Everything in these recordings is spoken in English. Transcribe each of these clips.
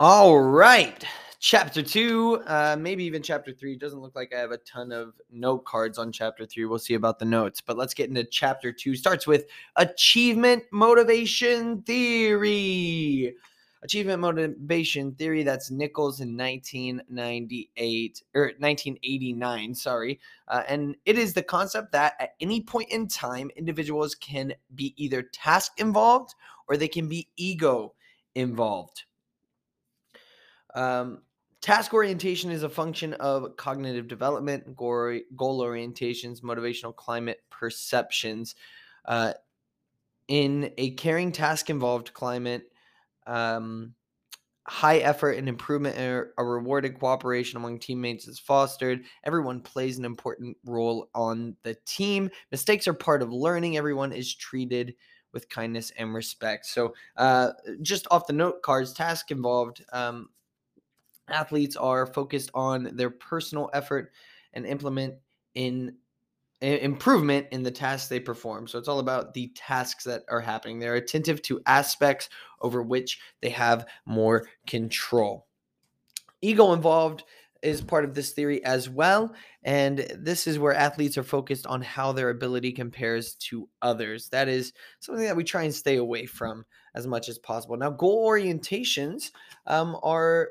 All right. Chapter two, uh, maybe even chapter three. Doesn't look like I have a ton of note cards on chapter three. We'll see about the notes, but let's get into chapter two. Starts with achievement motivation theory. Achievement motivation theory. That's Nicholls in 1998 or 1989. Sorry, uh, and it is the concept that at any point in time, individuals can be either task involved or they can be ego involved. Um, task orientation is a function of cognitive development, goal, orientations, motivational climate, perceptions. Uh, in a caring task involved climate, um, high effort and improvement are rewarded cooperation among teammates is fostered. Everyone plays an important role on the team. Mistakes are part of learning. Everyone is treated with kindness and respect. So, uh, just off the note cards, task involved. Um, athletes are focused on their personal effort and implement in improvement in the tasks they perform. So it's all about the tasks that are happening. They're attentive to aspects over which they have more control. Ego involved is part of this theory as well. And this is where athletes are focused on how their ability compares to others. That is something that we try and stay away from as much as possible. Now, goal orientations um, are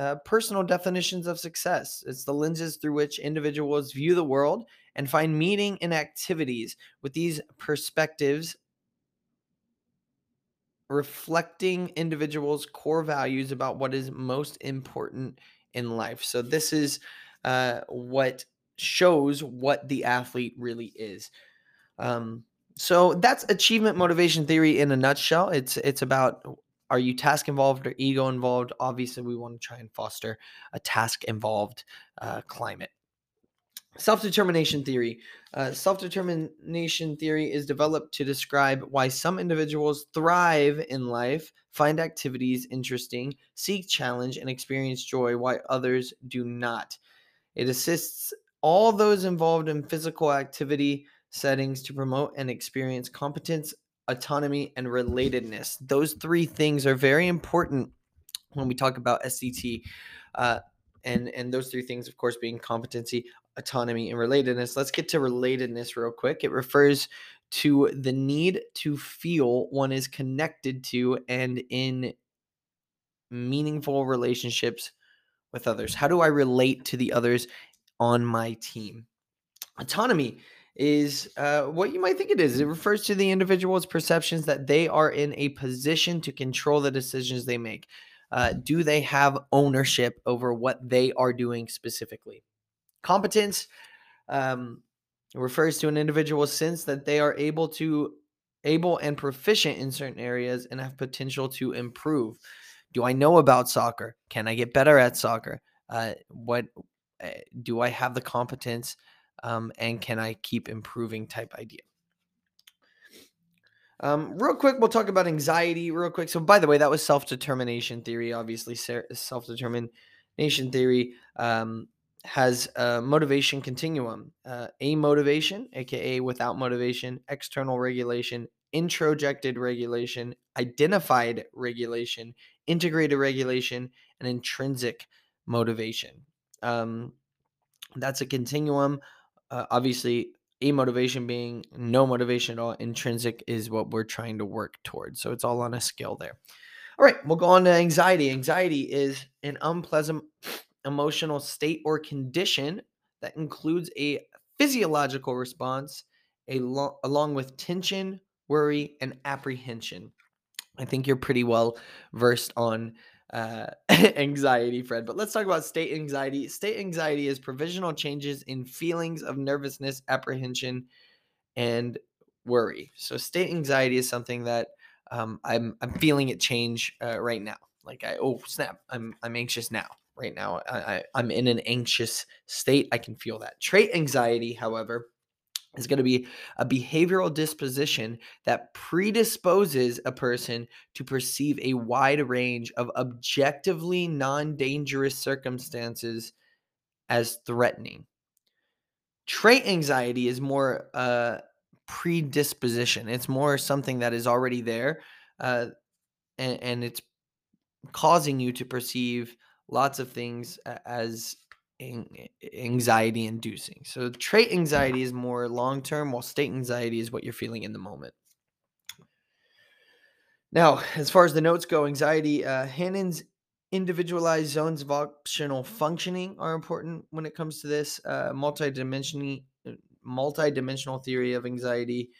uh, personal definitions of success. It's the lenses through which individuals view the world and find meaning in activities with these perspectives reflecting individuals' core values about what is most important in life. So, this is uh, what shows what the athlete really is. Um, so that's achievement motivation theory in a nutshell. It's it's about are you task involved or ego involved? Obviously, we want to try and foster a task involved uh, climate. Self determination theory. Uh, Self determination theory is developed to describe why some individuals thrive in life, find activities interesting, seek challenge, and experience joy, while others do not. It assists all those involved in physical activity settings to promote and experience competence, autonomy, and relatedness. Those three things are very important when we talk about SCT. Uh, and and those three things of course being competency autonomy and relatedness let's get to relatedness real quick it refers to the need to feel one is connected to and in meaningful relationships with others how do i relate to the others on my team autonomy is uh, what you might think it is. It refers to the individual's perceptions that they are in a position to control the decisions they make. Uh, do they have ownership over what they are doing specifically? Competence um, refers to an individual's sense that they are able to able and proficient in certain areas and have potential to improve. Do I know about soccer? Can I get better at soccer? Uh, what uh, do I have the competence um, and can I keep improving type idea. Um, real quick, we'll talk about anxiety real quick. So, by the way, that was self determination theory. Obviously, self determination theory um, has a motivation continuum uh, amotivation, aka without motivation, external regulation, introjected regulation, identified regulation, integrated regulation, and intrinsic motivation. Um, that's a continuum uh, obviously amotivation being no motivation at all intrinsic is what we're trying to work towards so it's all on a scale there. All right we'll go on to anxiety. Anxiety is an unpleasant emotional state or condition that includes a physiological response lo- along with tension worry and apprehension. I think you're pretty well versed on uh, anxiety, Fred. But let's talk about state anxiety. State anxiety is provisional changes in feelings of nervousness, apprehension, and worry. So state anxiety is something that um, I'm I'm feeling it change uh, right now. Like I oh snap, I'm I'm anxious now. Right now, I, I I'm in an anxious state. I can feel that. Trait anxiety, however, is going to be a behavioral disposition that predisposes a person to perceive a wide range of objectively non dangerous circumstances as threatening. Trait anxiety is more uh, predisposition, it's more something that is already there uh, and, and it's causing you to perceive lots of things as anxiety inducing. So trait anxiety is more long term, while state anxiety is what you're feeling in the moment. Now, as far as the notes go, anxiety, uh, Hanin's individualized zones of optional functioning are important when it comes to this uh, multidimensional theory of anxiety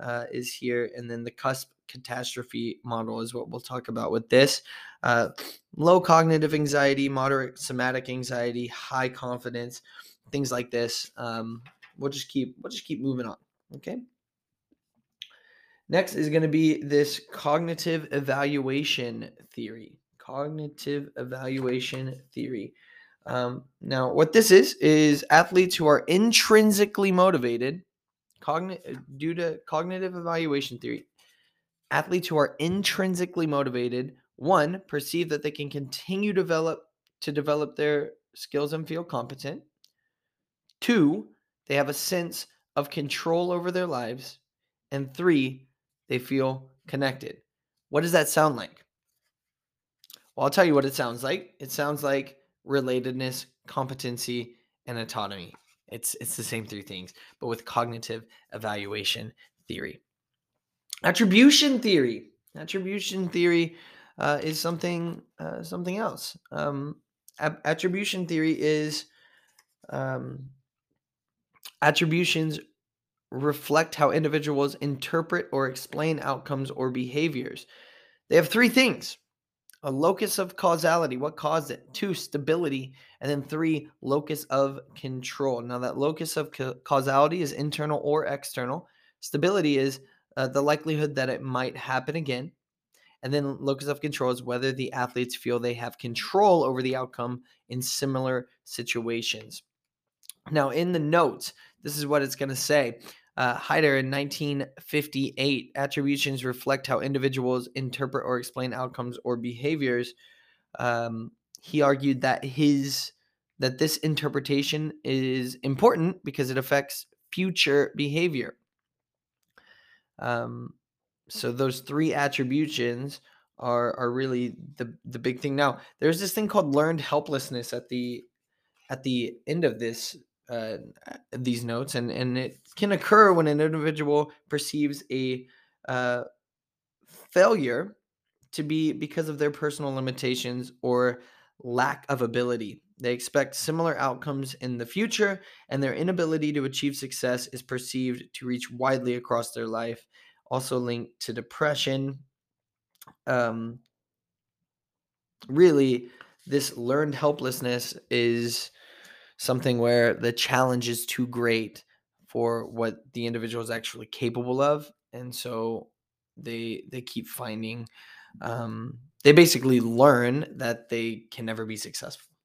uh, is here, and then the cusp catastrophe model is what we'll talk about with this. Uh, low cognitive anxiety, moderate somatic anxiety, high confidence, things like this. Um, we'll just keep we'll just keep moving on. Okay. Next is going to be this cognitive evaluation theory. Cognitive evaluation theory. Um, now, what this is is athletes who are intrinsically motivated, due to cognitive evaluation theory. Athletes who are intrinsically motivated, one, perceive that they can continue develop to develop their skills and feel competent. Two, they have a sense of control over their lives. And three, they feel connected. What does that sound like? Well, I'll tell you what it sounds like. It sounds like relatedness, competency, and autonomy. It's it's the same three things, but with cognitive evaluation theory. Attribution theory. Attribution theory uh, is something uh, something else. Um, attribution theory is um, attributions reflect how individuals interpret or explain outcomes or behaviors. They have three things a locus of causality, what caused it, two, stability, and then three, locus of control. Now, that locus of ca- causality is internal or external, stability is uh, the likelihood that it might happen again. And then locus of control is whether the athletes feel they have control over the outcome in similar situations. Now, in the notes, this is what it's going to say. Uh, Heider in 1958, attributions reflect how individuals interpret or explain outcomes or behaviors. Um, he argued that his that this interpretation is important because it affects future behavior. Um, so those three attributions are are really the the big thing. Now, there's this thing called learned helplessness at the at the end of this uh, these notes, and and it can occur when an individual perceives a uh, failure to be because of their personal limitations or lack of ability. They expect similar outcomes in the future, and their inability to achieve success is perceived to reach widely across their life. Also linked to depression. Um, really, this learned helplessness is something where the challenge is too great for what the individual is actually capable of and so they they keep finding um, they basically learn that they can never be successful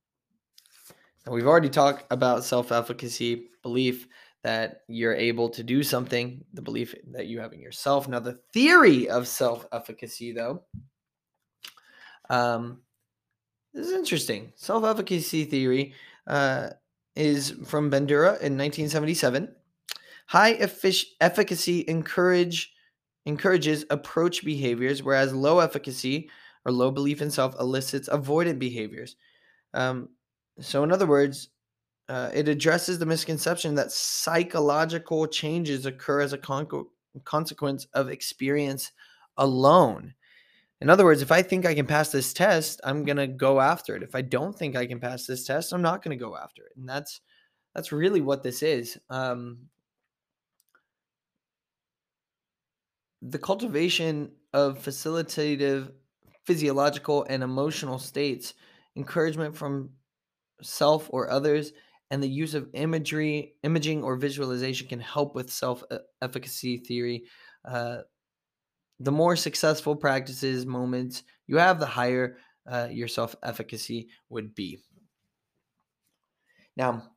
we've already talked about self-efficacy belief that you're able to do something the belief that you have in yourself now the theory of self-efficacy though um, this is interesting self-efficacy theory uh, is from Bandura in 1977. High effic- efficacy encourage encourages approach behaviors, whereas low efficacy or low belief in self elicits avoidant behaviors. Um, so, in other words, uh, it addresses the misconception that psychological changes occur as a con- consequence of experience alone. In other words, if I think I can pass this test, I'm going to go after it. If I don't think I can pass this test, I'm not going to go after it. And that's that's really what this is. Um, the cultivation of facilitative physiological and emotional states, encouragement from self or others, and the use of imagery, imaging, or visualization can help with self efficacy theory. Uh, the more successful practices, moments you have, the higher uh, your self efficacy would be. Now,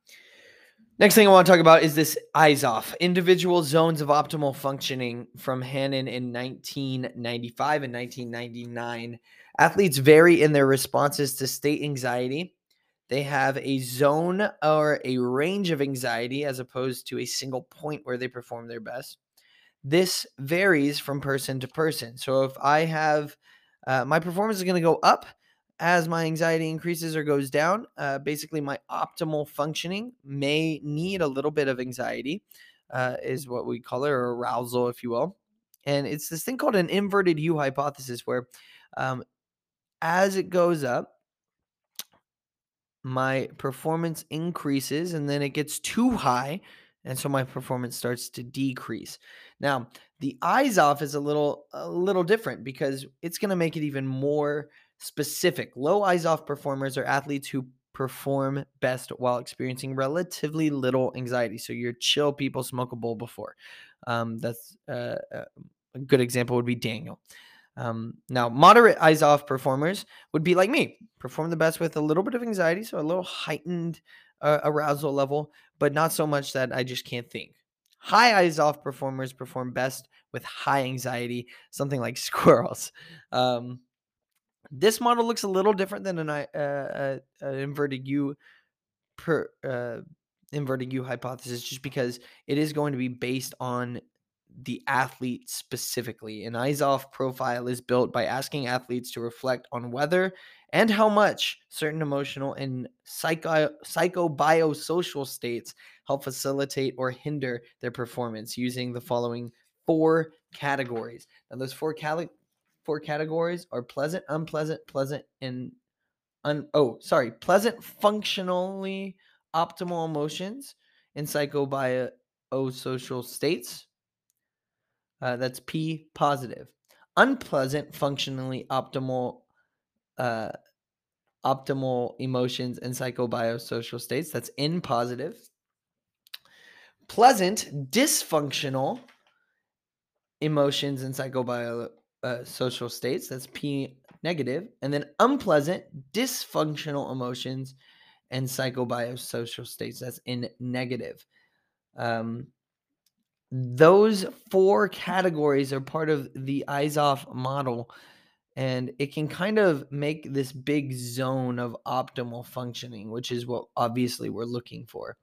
next thing I want to talk about is this IZOF individual zones of optimal functioning from Hanin in 1995 and 1999. Athletes vary in their responses to state anxiety. They have a zone or a range of anxiety as opposed to a single point where they perform their best this varies from person to person. So if I have uh, my performance is going to go up as my anxiety increases or goes down, uh, basically my optimal functioning may need a little bit of anxiety, uh, is what we call it, or arousal, if you will. And it's this thing called an inverted U hypothesis, where um, as it goes up, my performance increases and then it gets too high. And so my performance starts to decrease. Now, the IZOF is a little a little different because it's going to make it even more specific. Low IZOF performers are athletes who perform best while experiencing relatively little anxiety. So your chill people smoke a bowl before. Um, that's uh, uh a good example would be Daniel. Um, now, moderate IZOF performers would be like me, perform the best with a little bit of anxiety, so a little heightened uh, arousal level, but not so much that I just can't think. High IZOF performers perform best with high anxiety, something like squirrels. Um, this model looks a little different than an, uh, uh, inverted U per uh, inverted U hypothesis, just because it is going to be based on the athlete specifically. An IZOF profile is built by asking athletes to reflect on whether and how much certain emotional and psycho psychobiosocial states help facilitate or hinder their performance using the following four categories. Now, those four cali- four categories are pleasant, unpleasant, pleasant, and un- oh, sorry, pleasant, functionally optimal emotions and psychobiosocial states uh, that's P positive. Unpleasant, functionally optimal, uh, optimal emotions and psychobiosocial states. That's N positive. Pleasant, dysfunctional emotions and psychobiosocial uh, states. That's P negative. And then unpleasant, dysfunctional emotions and psychobiosocial states. That's in negative. Um, those four categories are part of the IZOF model and it can kind of make this big zone of optimal functioning which is what obviously we're looking for.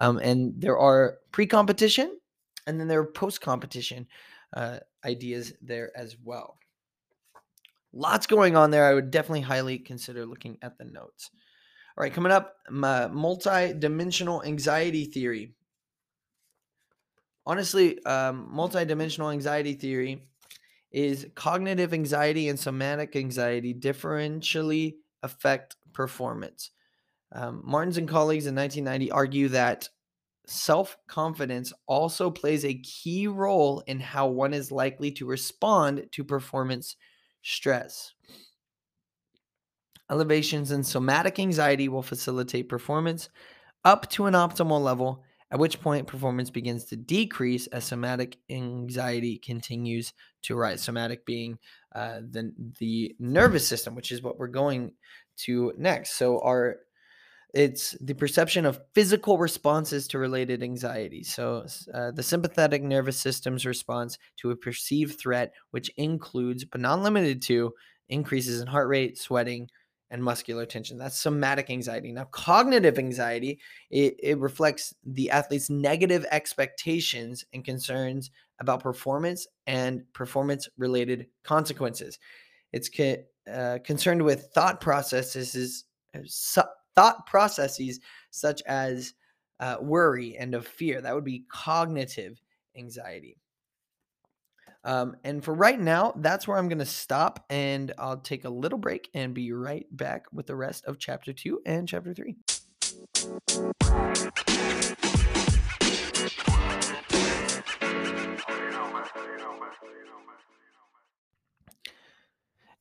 Um, and there are pre-competition and then there are post-competition uh, ideas there as well. Lots going on there. I would definitely highly consider looking at the notes. All right coming up my multi-dimensional anxiety theory honestly, um, multidimensional anxiety theory is cognitive anxiety and somatic anxiety differentially affect performance. Um, Martens and colleagues in 1990 argue that self confidence also plays a key role in how one is likely to respond to performance stress. Elevations in somatic anxiety will facilitate performance up to an optimal level at which point performance begins to decrease as somatic anxiety continues to rise. Somatic being uh, the, the nervous system, which is what we're going to next. So, our it's the perception of physical responses to related anxiety. So, uh, the sympathetic nervous system's response to a perceived threat, which includes but not limited to increases in heart rate, sweating, and muscular tension. That's somatic anxiety. Now, cognitive anxiety, it, it reflects the athlete's negative expectations and concerns about performance and performance related consequences. It's co- uh, concerned with thought processes, uh, su- thought processes such as uh, worry and of fear. That would be cognitive anxiety. Um, and for right now, that's where I'm going to stop and I'll take a little break and be right back with the rest of chapter two and chapter three.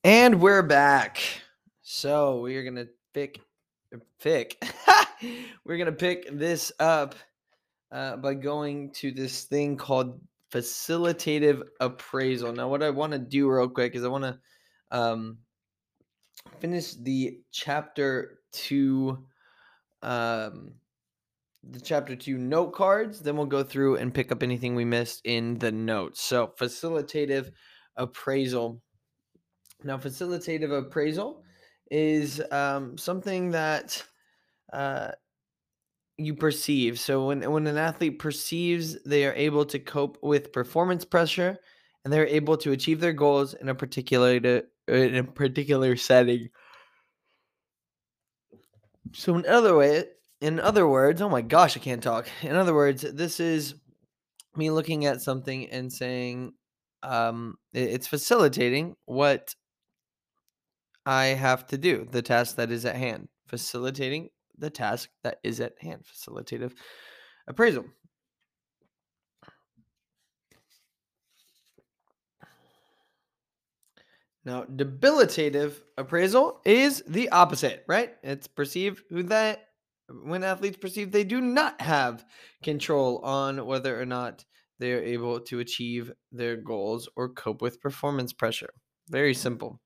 And we're back. So we are to pick, pick, we're to pick this up uh, by going to this thing called facilitative appraisal. Now, what I want to do real quick is I want to um, finish the chapter two, um, the chapter two note cards. Then we'll go through and pick up anything we missed in the notes. So, facilitative appraisal. Now, facilitative appraisal is um, something that uh, you perceive. So when when an athlete perceives they are able to cope with performance pressure and they're able to achieve their goals in a particular in a particular setting. So in other way, in other words, oh my gosh, I can't talk. In other words, this is me looking at something and saying um, it's facilitating what I have to do, the task that is at hand, facilitating the task that is at hand, facilitative appraisal. Now, debilitative appraisal is the opposite, right? It's perceived that when athletes perceive they do not have control on whether or not they're able to achieve their goals or cope with performance pressure. Very simple.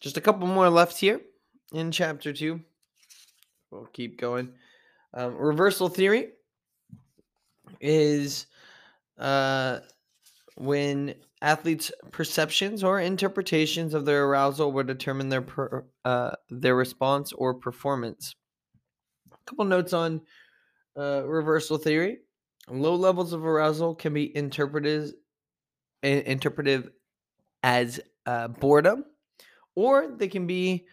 Just a couple more left here in chapter two. We'll keep going. Um, reversal theory is uh, when athletes' perceptions or interpretations of their arousal will determine their per, uh, their response or performance. A couple notes on uh, reversal theory. Low levels of arousal can be interpreted interpreted as uh, boredom, or they can be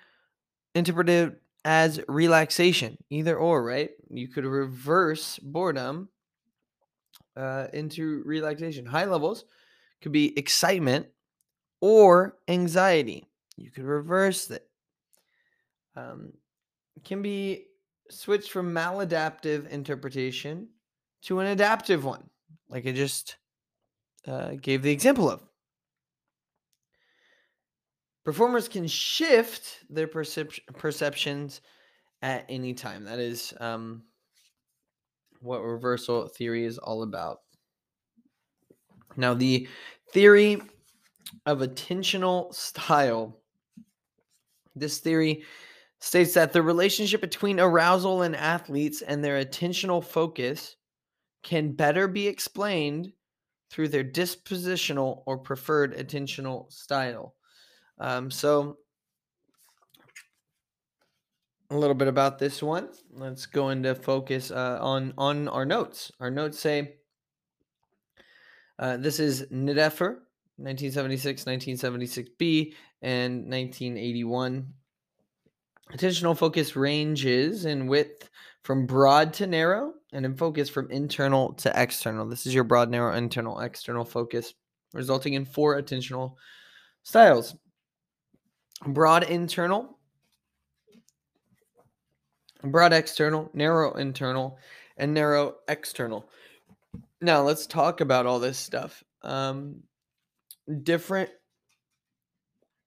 interpreted as relaxation. Either or, right? You could reverse boredom uh, into relaxation. High levels could be excitement or anxiety. You could reverse it. Um, can be switched from maladaptive interpretation to an adaptive one, like I just uh, gave the example of. Performers can shift their percep- perceptions at any time. That is um, what reversal theory is all about. Now, the theory of attentional style. This theory states that the relationship between arousal and athletes and their attentional focus can better be explained through their dispositional or preferred attentional style. Um, so, a little bit about this one. Let's go into focus uh, on on our notes. Our notes say uh, this is Nideffer, 1976, 1976b, and 1981. Attentional focus ranges in width from broad to narrow and in focus from internal to external. This is your broad, narrow, internal, external focus, resulting in four attentional styles. Broad internal, broad external, narrow internal, and narrow external. Now, let's talk about all this stuff. Um, different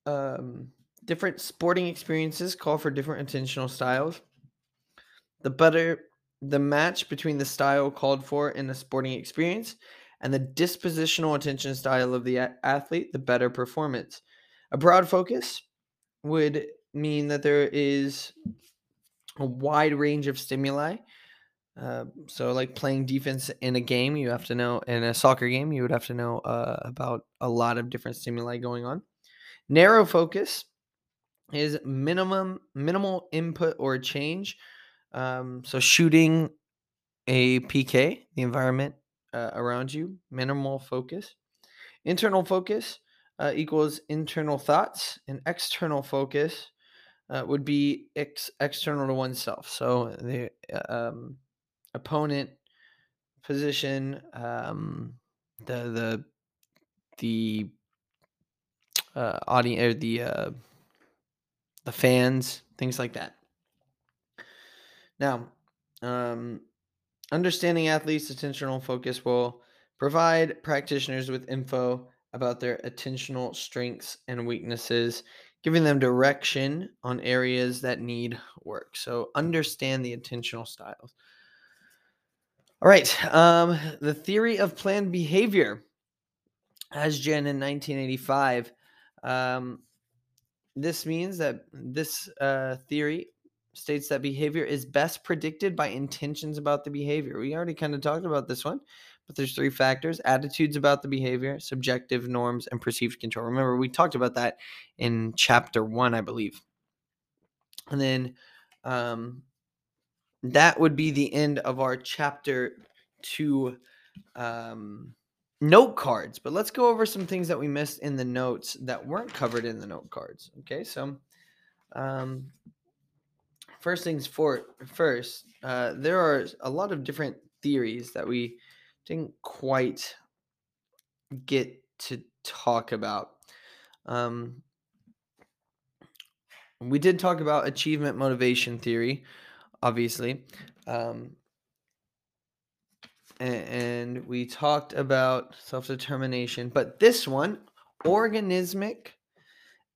um, different sporting experiences call for different attentional styles. The better the match between the style called for in a sporting experience and the dispositional attention style of the athlete, the better performance. A broad focus would mean that there is a wide range of stimuli. Uh, so, like playing defense in a game, you have to know, in a soccer game, you would have to know uh, about a lot of different stimuli going on. Narrow focus is minimum minimal input or change. Um, so shooting a PK, the environment uh, around you, minimal focus. Internal focus uh, equals internal thoughts, and external focus uh, would be ex- external to oneself. So the um, opponent position, um, the the the uh, audience or the uh, the fans, things like that. Now, um, understanding athletes' attentional focus will provide practitioners with info about their attentional strengths and weaknesses, giving them direction on areas that need work. So, understand the attentional styles. All right, um, the theory of planned behavior, Ajzen in 1985. Um, this means that this uh, theory states that behavior is best predicted by intentions about the behavior. We already kind of talked about this one, but there's three factors attitudes about the behavior, subjective norms, and perceived control. Remember, we talked about that in chapter one, I believe. And then um, that would be the end of our chapter two um, note cards. But let's go over some things that we missed in the notes that weren't covered in the note cards. Okay, so Um, first things for first, uh, there are a lot of different theories that we didn't quite get to talk about. Um, we did talk about achievement motivation theory, obviously. Um, and we talked about self determination, but this one, organismic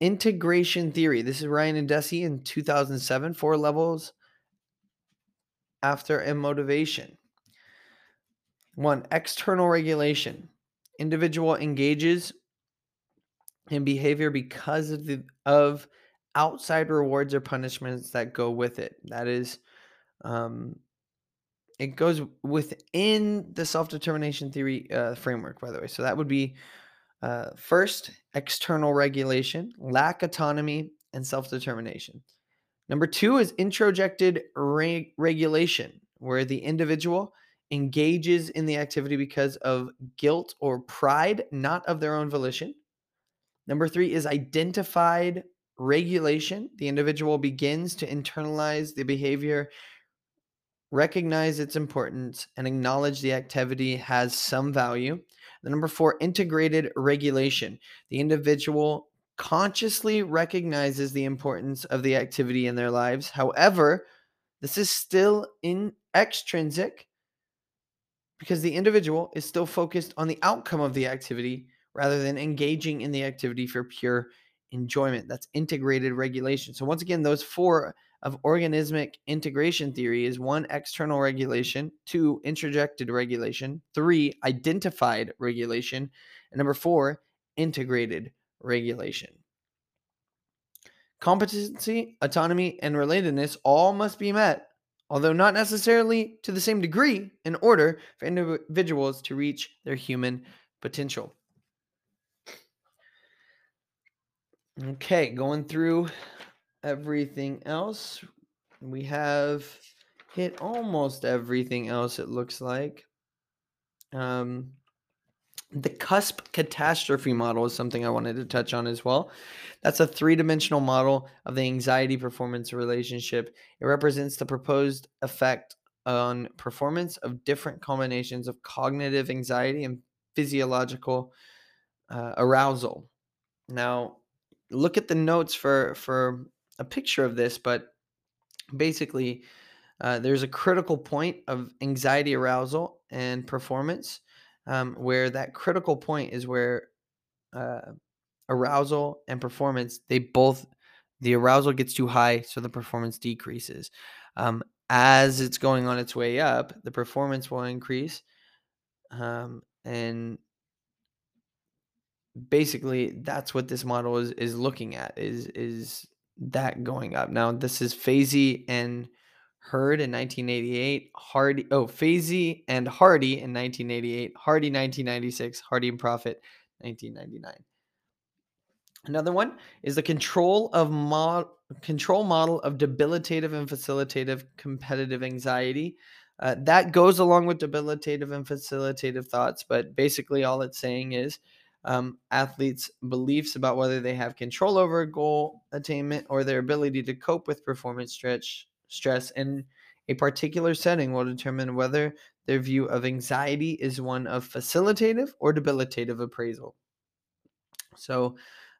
integration theory. This is Ryan and Deci in 2007, four levels after a motivation. One, external regulation. Individual engages in behavior because of the of outside rewards or punishments that go with it. That is um, it goes within the self-determination theory uh, framework by the way so that would be uh, first external regulation lack autonomy and self-determination number two is introjected re- regulation where the individual engages in the activity because of guilt or pride not of their own volition number three is identified regulation the individual begins to internalize the behavior recognize its importance, and acknowledge the activity has some value. The number four, integrated regulation. The individual consciously recognizes the importance of the activity in their lives. However, this is still in extrinsic because the individual is still focused on the outcome of the activity rather than engaging in the activity for pure enjoyment. That's integrated regulation. So, once again, those four of organismic integration theory is one, external regulation, two, introjected regulation, three, identified regulation, and number four, integrated regulation. Competency, autonomy, and relatedness all must be met, although not necessarily to the same degree, in order for individuals to reach their human potential. Okay, going through everything else. We have hit almost everything else, it looks like. Um, the cusp catastrophe model is something I wanted to touch on as well. That's a three dimensional model of the anxiety performance relationship. It represents the proposed effect on performance of different combinations of cognitive anxiety and physiological uh, arousal. Now, look at the notes for for a picture of this, but basically, uh, there's a critical point of anxiety arousal and performance um, where that critical point is where uh, arousal and performance they both the arousal gets too high so the performance decreases um, as it's going on its way up the performance will increase um, and basically that's what this model is is looking at is is that going up. Now, this is Fazey and Hurd in 1988, Hardy, oh, Fazey and Hardy in 1988, Hardy 1996, Hardy and Parfitt 1999. Another one is the control of mod, control model of debilitative and facilitative competitive anxiety. Uh, that goes along with debilitative and facilitative thoughts, but basically all it's saying is um, athletes' beliefs about whether they have control over goal attainment or their ability to cope with performance stretch, stress in a particular setting will determine whether their view of anxiety is one of facilitative or debilitative appraisal. So,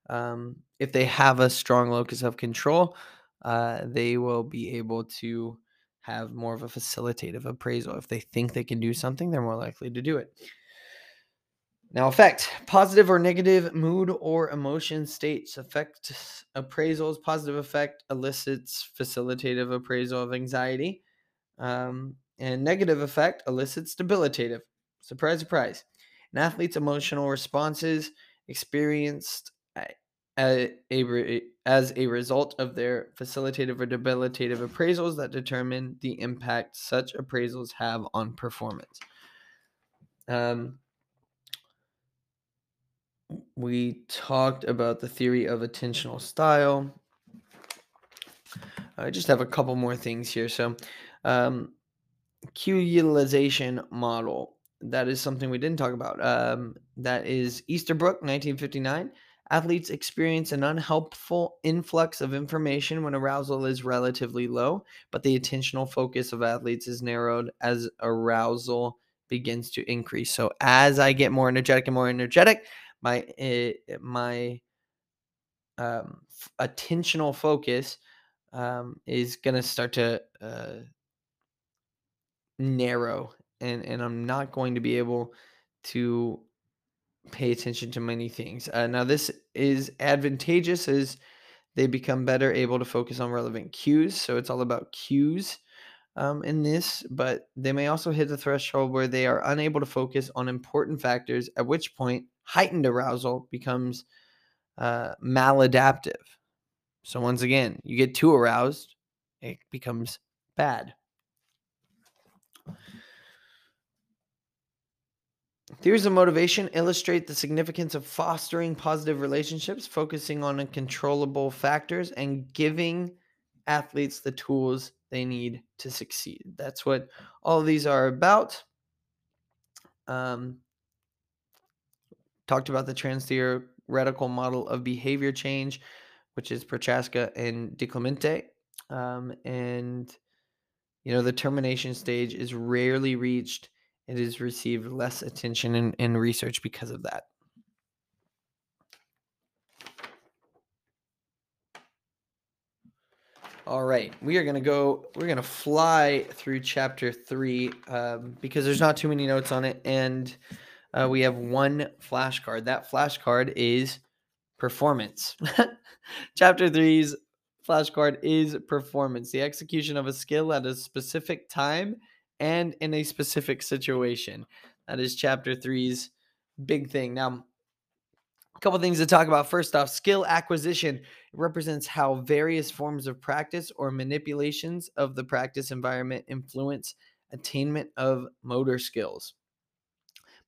um, if they have a strong locus of control, uh, they will be able to have more of a facilitative appraisal. If they think they can do something, they're more likely to do it. Now, affect positive or negative mood or emotion states affect appraisals. Positive affect elicits facilitative appraisal of anxiety, um, and negative affect elicits debilitative. Surprise, surprise. An athlete's emotional responses experienced a, a, as a result of their facilitative or debilitative appraisals that determine the impact such appraisals have on performance. Um, we talked about the theory of attentional style. I just have a couple more things here. So, um, cue utilization model. That is something we didn't talk about. Um, that is Easterbrook, 1959, Athletes experience an unhelpful influx of information when arousal is relatively low, but the attentional focus of athletes is narrowed as arousal begins to increase. So as I get more energetic and more energetic, my uh, my um, f- attentional focus um, is going to start to uh, narrow, and and I'm not going to be able to pay attention to many things. Uh, now, this is advantageous as they become better able to focus on relevant cues. So it's all about cues um, in this, but they may also hit the threshold where they are unable to focus on important factors, at which point heightened arousal becomes uh, maladaptive. So once again, you get too aroused, it becomes bad. Theories of motivation illustrate the significance of fostering positive relationships, focusing on uncontrollable factors, and giving athletes the tools they need to succeed. That's what all these are about. Um, talked about the trans theoretical model of behavior change, which is Prochaska and DiClemente. Um, and, you know, the termination stage is rarely reached. It has received less attention in, in research because of that. All right, we are going to go, we're going to fly through chapter three um, because there's not too many notes on it. And uh, we have one flashcard. That flashcard is performance. chapter three's flashcard is performance, the execution of a skill at a specific time and in a specific situation. That is chapter three's big thing. Now, a couple things to talk about. First off, skill acquisition represents how various forms of practice or manipulations of the practice environment influence attainment of motor skills.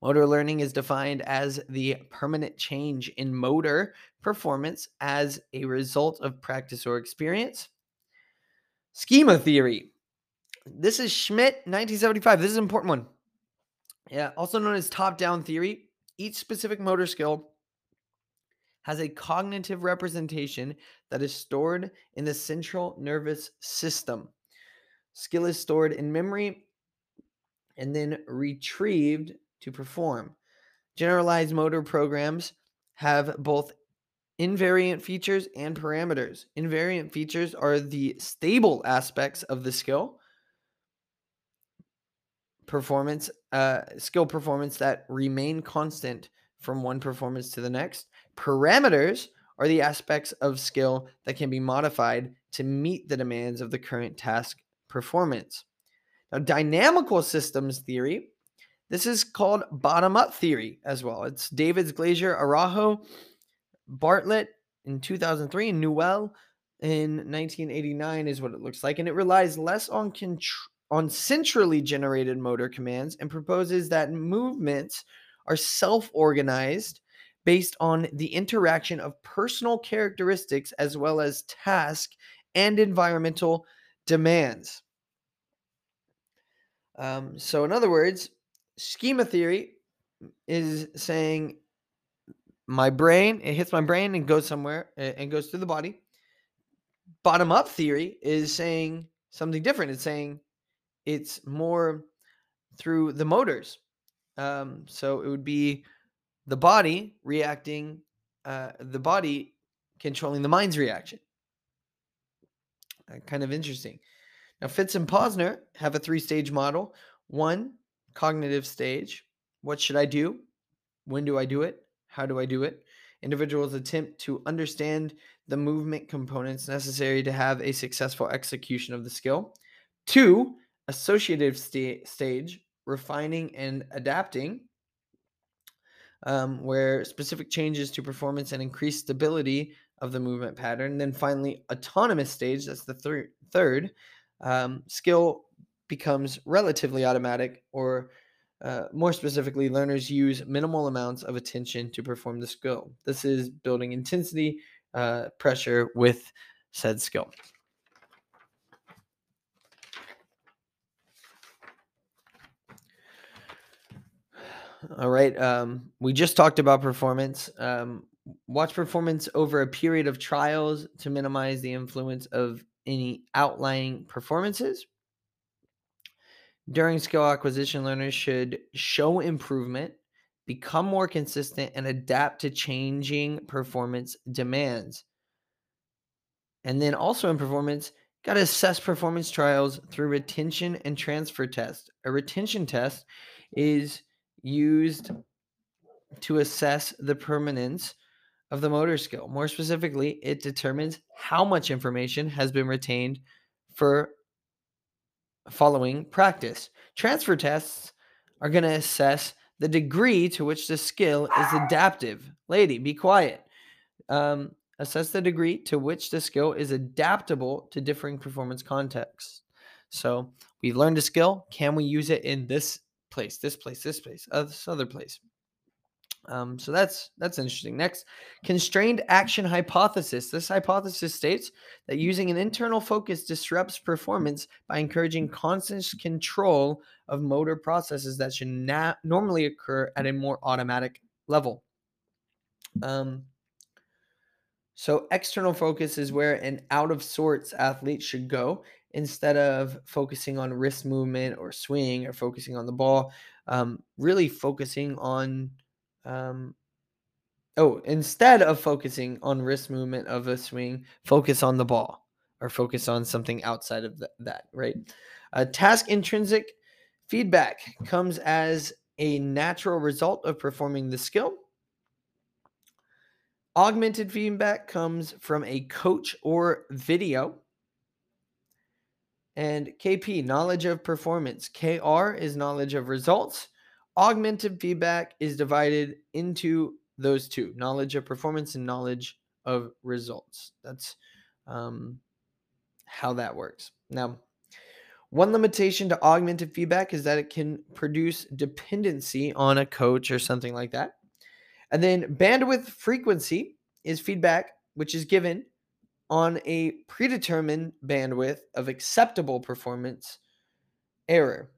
Motor learning is defined as the permanent change in motor performance as a result of practice or experience. Schema theory. This is Schmidt, 1975. This is an important one. Yeah, also known as top down theory. Each specific motor skill has a cognitive representation that is stored in the central nervous system. Skill is stored in memory and then retrieved to perform. Generalized motor programs have both invariant features and parameters. Invariant features are the stable aspects of the skill performance, uh, skill performance that remain constant from one performance to the next. Parameters are the aspects of skill that can be modified to meet the demands of the current task performance. Now, dynamical systems theory, this is called bottom up theory as well. It's Davids, Glazier, Araujo, Bartlett in 2003, and Newell in 1989 is what it looks like. And it relies less on on centrally generated motor commands and proposes that movements are self organized based on the interaction of personal characteristics as well as task and environmental demands. Um, so, in other words, schema theory is saying my brain, it hits my brain and goes somewhere and goes through the body. Bottom up theory is saying something different. It's saying it's more through the motors. Um, so it would be the body reacting, uh, the body controlling the mind's reaction. Uh, kind of interesting. Now, Fitts and Posner have a three stage model. One, cognitive stage. What should I do? When do I do it? How do I do it? Individuals attempt to understand the movement components necessary to have a successful execution of the skill. Two, associative st- stage, refining and adapting, um, where specific changes to performance and increased stability of the movement pattern. Then finally, autonomous stage, that's the thir- third, um, skill becomes relatively automatic, or uh, more specifically, learners use minimal amounts of attention to perform the skill. This is building intensity, uh, pressure with said skill. All right. Um, we just talked about performance. Um, Watch performance over a period of trials to minimize the influence of any outlying performances. During skill acquisition, learners should show improvement, become more consistent, and adapt to changing performance demands. And then also in performance, got to assess performance trials through retention and transfer test. A retention test is used to assess the permanence of the motor skill. More specifically, it determines how much information has been retained for following practice. Transfer tests are going to assess the degree to which the skill is adaptive. Lady, be quiet. Um, assess the degree to which the skill is adaptable to differing performance contexts. So we've learned a skill. Can we use it in this place, this place, this place, uh, this other place? Um, so that's that's interesting. Next, constrained action hypothesis. This hypothesis states that using an internal focus disrupts performance by encouraging constant control of motor processes that should na- normally occur at a more automatic level. Um, so external focus is where an out of sorts athlete should go instead of focusing on wrist movement or swing or focusing on the ball. Um, really focusing on um, oh, instead of focusing on wrist movement of a swing, focus on the ball or focus on something outside of th- that, right? Uh, task intrinsic feedback comes as a natural result of performing the skill. Augmented feedback comes from a coach or video. And KP, knowledge of performance. KR is knowledge of results. Augmented feedback is divided into those two knowledge of performance and knowledge of results. That's um, how that works. Now, one limitation to augmented feedback is that it can produce dependency on a coach or something like that. And then bandwidth frequency is feedback which is given on a predetermined bandwidth of acceptable performance error.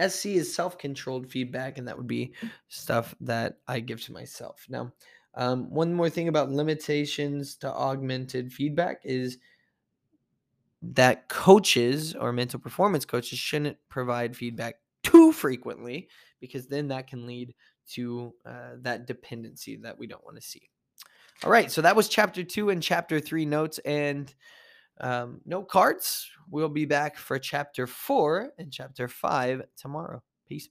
SC is self controlled feedback, and that would be stuff that I give to myself. Now, um, one more thing about limitations to augmented feedback is that coaches or mental performance coaches shouldn't provide feedback too frequently because then that can lead to uh, that dependency that we don't want to see. All right, so that was chapter two and chapter three notes and um, no cards. We'll be back for chapter four and chapter five tomorrow. Peace.